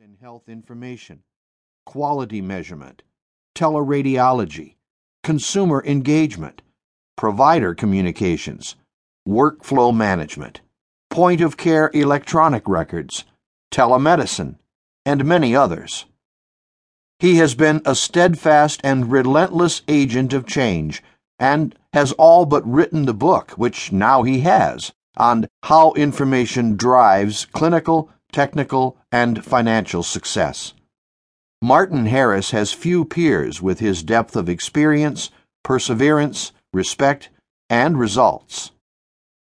in health information, quality measurement, teleradiology, consumer engagement, provider communications, workflow management, point of care electronic records, telemedicine, and many others. He has been a steadfast and relentless agent of change and has all but written the book, which now he has, on how information drives clinical, technical, and financial success. Martin Harris has few peers with his depth of experience, perseverance, respect, and results.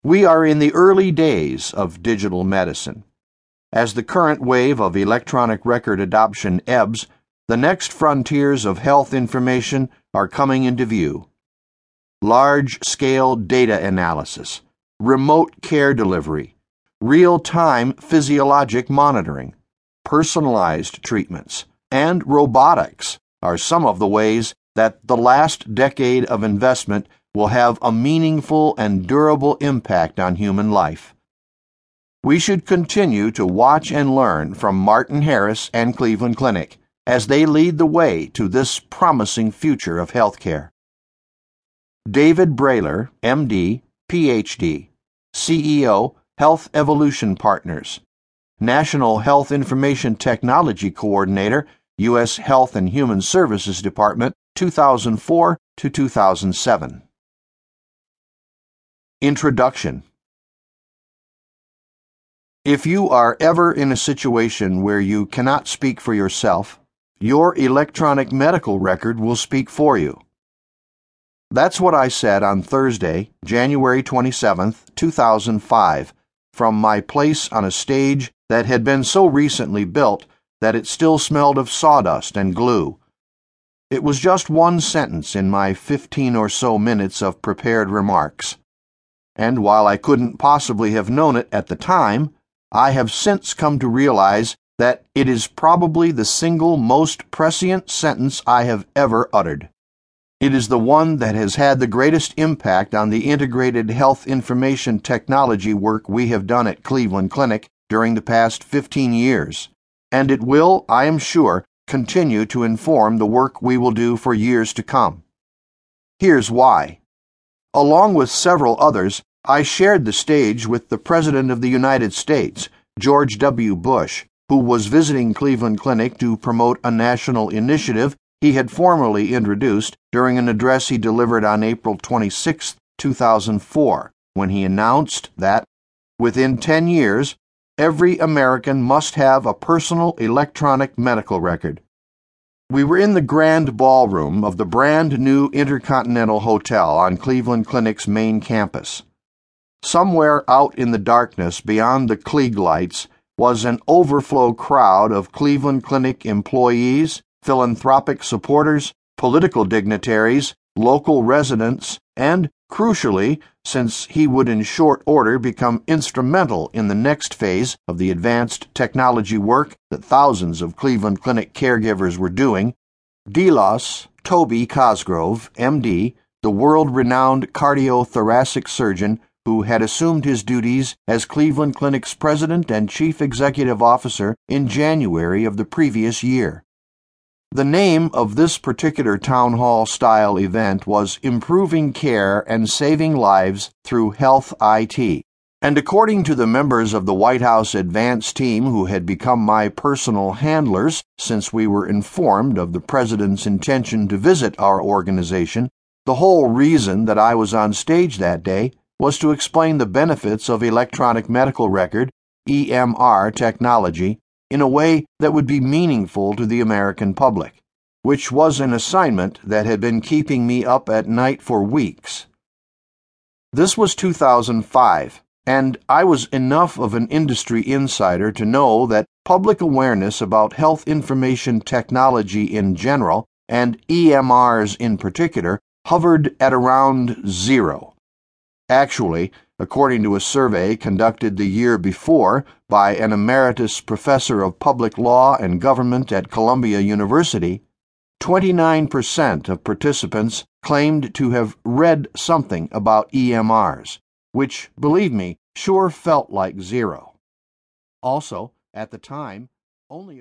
We are in the early days of digital medicine. As the current wave of electronic record adoption ebbs, the next frontiers of health information are coming into view. Large scale data analysis, remote care delivery, real time physiologic monitoring, personalized treatments, and robotics are some of the ways that the last decade of investment will have a meaningful and durable impact on human life. We should continue to watch and learn from Martin Harris and Cleveland Clinic as they lead the way to this promising future of healthcare. David Brailer, MD, PhD, CEO, Health Evolution Partners, National Health Information Technology Coordinator, U.S. Health and Human Services Department, 2004 to 2007. Introduction If you are ever in a situation where you cannot speak for yourself, your electronic medical record will speak for you. That's what I said on Thursday, January 27, 2005, from my place on a stage that had been so recently built that it still smelled of sawdust and glue. It was just one sentence in my 15 or so minutes of prepared remarks. And while I couldn't possibly have known it at the time, I have since come to realize that it is probably the single most prescient sentence I have ever uttered. It is the one that has had the greatest impact on the integrated health information technology work we have done at Cleveland Clinic during the past 15 years, and it will, I am sure, continue to inform the work we will do for years to come. Here's why. Along with several others, I shared the stage with the President of the United States, George W. Bush, who was visiting Cleveland Clinic to promote a national initiative he had formally introduced during an address he delivered on April 26, 2004, when he announced that within 10 years, every American must have a personal electronic medical record. We were in the grand ballroom of the brand new Intercontinental Hotel on Cleveland Clinic's main campus. Somewhere out in the darkness beyond the Klieg lights, was an overflow crowd of Cleveland Clinic employees, philanthropic supporters, political dignitaries, local residents, and, crucially, since he would in short order become instrumental in the next phase of the advanced technology work that thousands of Cleveland Clinic caregivers were doing, Delos Toby Cosgrove, MD, the world renowned cardiothoracic surgeon who had assumed his duties as Cleveland Clinic's president and chief executive officer in January of the previous year. The name of this particular town hall style event was Improving Care and Saving Lives Through Health IT. And according to the members of the White House advance team who had become my personal handlers since we were informed of the President's intention to visit our organization, the whole reason that I was on stage that day was to explain the benefits of electronic medical record, EMR technology, in a way that would be meaningful to the American public, which was an assignment that had been keeping me up at night for weeks. This was 2005, and I was enough of an industry insider to know that public awareness about health information technology in general, and EMRs in particular, hovered at around zero. Actually, according to a survey conducted the year before by an emeritus professor of public law and government at Columbia University, 29% of participants claimed to have read something about EMRs, which, believe me, sure felt like zero. Also, at the time, only about